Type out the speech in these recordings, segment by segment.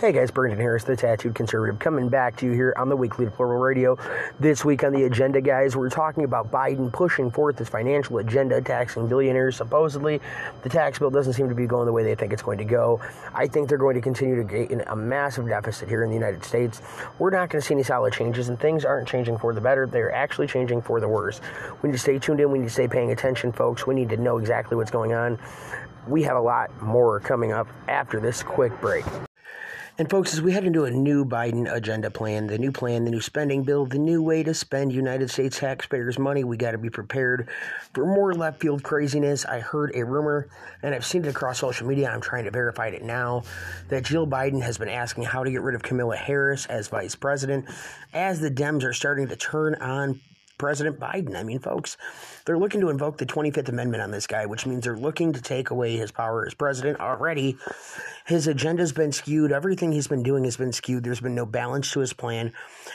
Hey guys, Brendan Harris, the Tattooed Conservative, coming back to you here on the Weekly Plural Radio. This week on the agenda, guys, we're talking about Biden pushing forth his financial agenda, taxing billionaires. Supposedly, the tax bill doesn't seem to be going the way they think it's going to go. I think they're going to continue to gain a massive deficit here in the United States. We're not going to see any solid changes, and things aren't changing for the better. They're actually changing for the worse. We need to stay tuned in. We need to stay paying attention, folks. We need to know exactly what's going on. We have a lot more coming up after this quick break. And folks, as we head into a new Biden agenda plan, the new plan, the new spending bill, the new way to spend United States taxpayers' money, we got to be prepared for more left field craziness. I heard a rumor, and I've seen it across social media. I'm trying to verify it now that Jill Biden has been asking how to get rid of Kamala Harris as vice president, as the Dems are starting to turn on President Biden. I mean, folks, they're looking to invoke the 25th Amendment on this guy, which means they're looking to take away his power as president already. His agenda's been skewed. Everything he's been doing has been skewed. There's been no balance to his plan,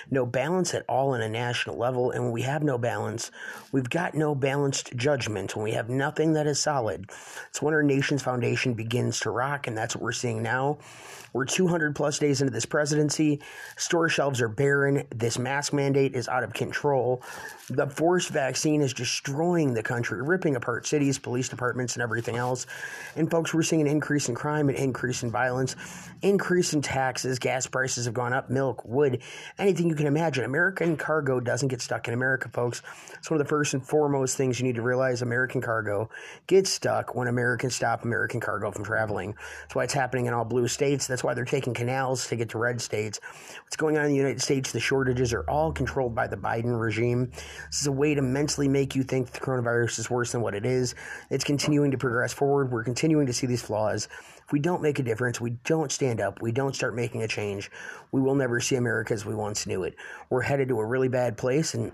no balance at all on a national level. And when we have no balance, we've got no balanced judgment. When we have nothing that is solid, it's when our nation's foundation begins to rock, and that's what we're seeing now. We're 200 plus days into this presidency. Store shelves are barren. This mask mandate is out of control. The forced vaccine is destroying the country, ripping apart cities, police departments, and everything else. And folks, we're seeing an increase in crime, an increase in violence, increase in taxes. Gas prices have gone up, milk, wood, anything you can imagine. American cargo doesn't get stuck in America, folks. It's one of the first and foremost things you need to realize. American cargo gets stuck when Americans stop American cargo from traveling. That's why it's happening in all blue states. That's why they're taking canals to get to red states. What's going on in the United States, the shortages are all controlled by the Biden regime. This is a way to mentally make you think the coronavirus is worse than what it is. It's continuing to progress forward. We're continuing to see these flaws. If we don't make a difference, we don't stand up, we don't start making a change, we will never see America as we once knew it. We're headed to a really bad place, and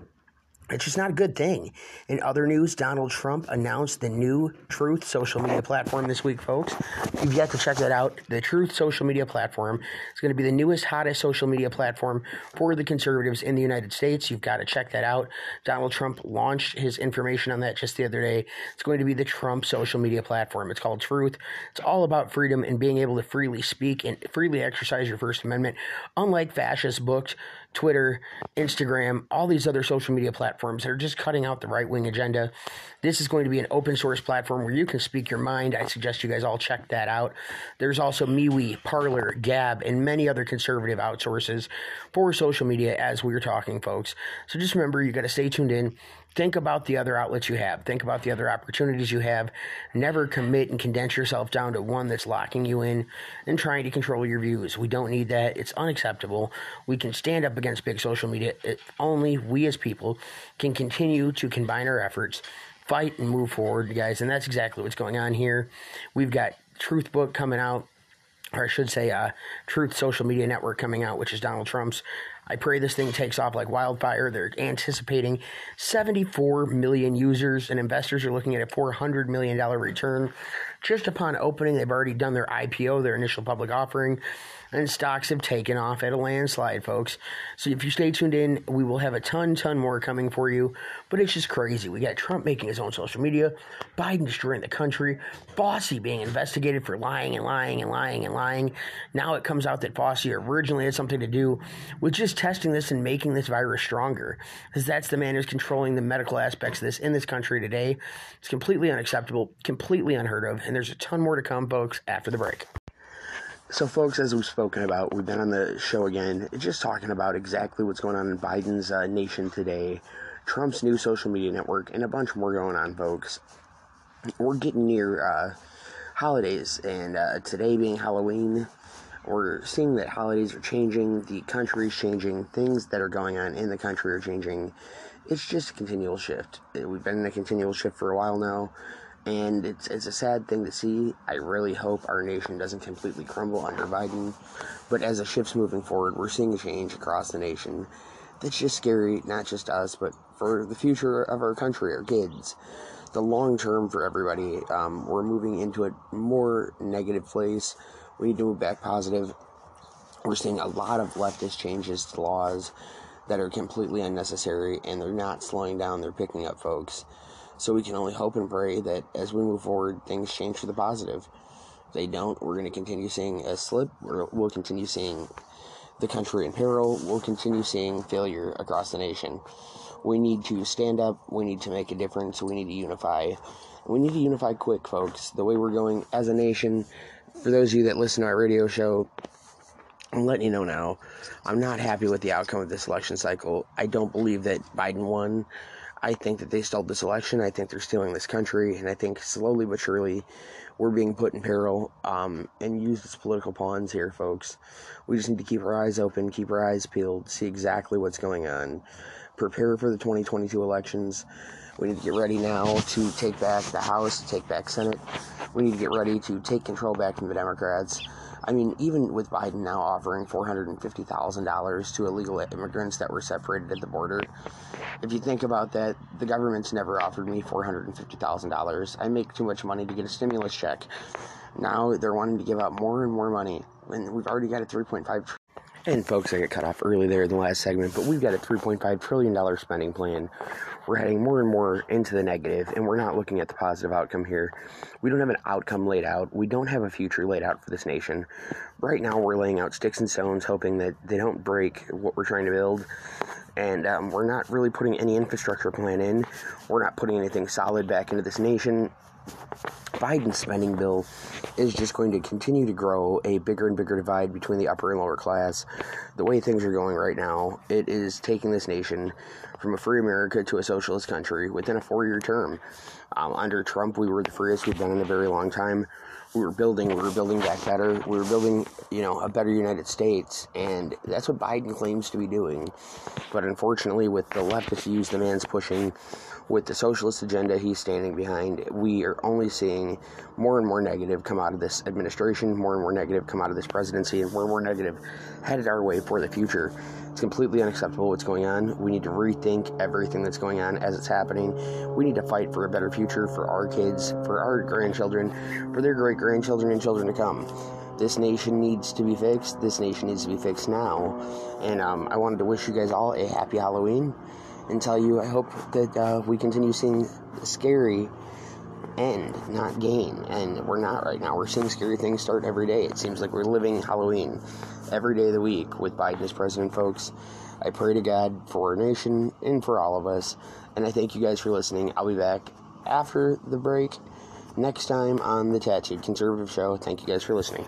it's just not a good thing. In other news, Donald Trump announced the new Truth social media platform this week, folks. If you've yet to check that out, the Truth social media platform is going to be the newest, hottest social media platform for the conservatives in the United States. You've got to check that out. Donald Trump launched his information on that just the other day. It's going to be the Trump social media platform. It's called Truth. It's all about freedom and being able to freely speak and freely exercise your First Amendment. Unlike fascist books, Twitter, Instagram, all these other social media platforms that are just cutting out the right wing agenda. This is going to be an open source platform where you can speak your mind. I suggest you guys all check that out. There's also MeWe, Parler, Gab, and many other conservative outsources for social media as we are talking, folks. So just remember, you got to stay tuned in think about the other outlets you have. Think about the other opportunities you have. Never commit and condense yourself down to one that's locking you in and trying to control your views. We don't need that. It's unacceptable. We can stand up against big social media if only we as people can continue to combine our efforts, fight and move forward, guys. And that's exactly what's going on here. We've got Truth Book coming out or I should say, uh, Truth Social Media Network coming out, which is Donald Trump's I pray this thing takes off like wildfire. They're anticipating 74 million users, and investors are looking at a $400 million return just upon opening. They've already done their IPO, their initial public offering and stocks have taken off at a landslide, folks. So if you stay tuned in, we will have a ton, ton more coming for you. But it's just crazy. We got Trump making his own social media, Biden destroying the country, Fauci being investigated for lying and lying and lying and lying. Now it comes out that Fauci originally had something to do with just testing this and making this virus stronger, because that's the man who's controlling the medical aspects of this in this country today. It's completely unacceptable, completely unheard of, and there's a ton more to come, folks, after the break. So, folks, as we've spoken about, we've been on the show again, just talking about exactly what's going on in Biden's uh, nation today, Trump's new social media network, and a bunch more going on, folks. We're getting near uh, holidays, and uh, today being Halloween, we're seeing that holidays are changing, the country's changing, things that are going on in the country are changing. It's just a continual shift. We've been in a continual shift for a while now and it's it's a sad thing to see. I really hope our nation doesn't completely crumble under Biden, but as the shifts moving forward, we're seeing a change across the nation. That's just scary, not just us, but for the future of our country, our kids, the long term for everybody. Um, we're moving into a more negative place. We need to move back positive. We're seeing a lot of leftist changes to laws that are completely unnecessary, and they're not slowing down. They're picking up folks. So we can only hope and pray that as we move forward, things change for the positive. If they don't, we're going to continue seeing a slip. we we'll continue seeing the country in peril. We'll continue seeing failure across the nation. We need to stand up. We need to make a difference. We need to unify. We need to unify quick, folks. The way we're going as a nation, for those of you that listen to our radio show, I'm letting you know now, I'm not happy with the outcome of this election cycle. I don't believe that Biden won. I think that they stole this election. I think they're stealing this country. And I think slowly but surely we're being put in peril um, and used as political pawns here, folks. We just need to keep our eyes open, keep our eyes peeled, see exactly what's going on, prepare for the 2022 elections. We need to get ready now to take back the House, take back Senate. We need to get ready to take control back from the Democrats. I mean, even with Biden now offering $450,000 to illegal immigrants that were separated at the border, if you think about that, the government's never offered me $450,000. I make too much money to get a stimulus check. Now they're wanting to give out more and more money, and we've already got a 3.5 and folks, I got cut off early there in the last segment, but we've got a $3.5 trillion spending plan. We're heading more and more into the negative, and we're not looking at the positive outcome here. We don't have an outcome laid out. We don't have a future laid out for this nation. Right now, we're laying out sticks and stones, hoping that they don't break what we're trying to build. And um, we're not really putting any infrastructure plan in. We're not putting anything solid back into this nation. Biden's spending bill is just going to continue to grow a bigger and bigger divide between the upper and lower class. The way things are going right now, it is taking this nation from a free America to a socialist country within a four year term. Um, under Trump, we were the freest we've been in a very long time. We were building, we were building back better. We were building, you know, a better United States, and that's what Biden claims to be doing. But unfortunately, with the leftist views the man's pushing, with the socialist agenda he's standing behind, we are only seeing more and more negative come out of this administration, more and more negative come out of this presidency, and more and more negative headed our way for the future. It's completely unacceptable what's going on. We need to rethink everything that's going on as it's happening. We need to fight for a better future for our kids, for our grandchildren, for their great grandchildren and children to come. This nation needs to be fixed. This nation needs to be fixed now. And um, I wanted to wish you guys all a happy Halloween and tell you I hope that uh, we continue seeing scary end, not gain. And we're not right now. We're seeing scary things start every day. It seems like we're living Halloween every day of the week with Biden as president, folks. I pray to God for our nation and for all of us. And I thank you guys for listening. I'll be back after the break next time on the Tattooed Conservative Show. Thank you guys for listening.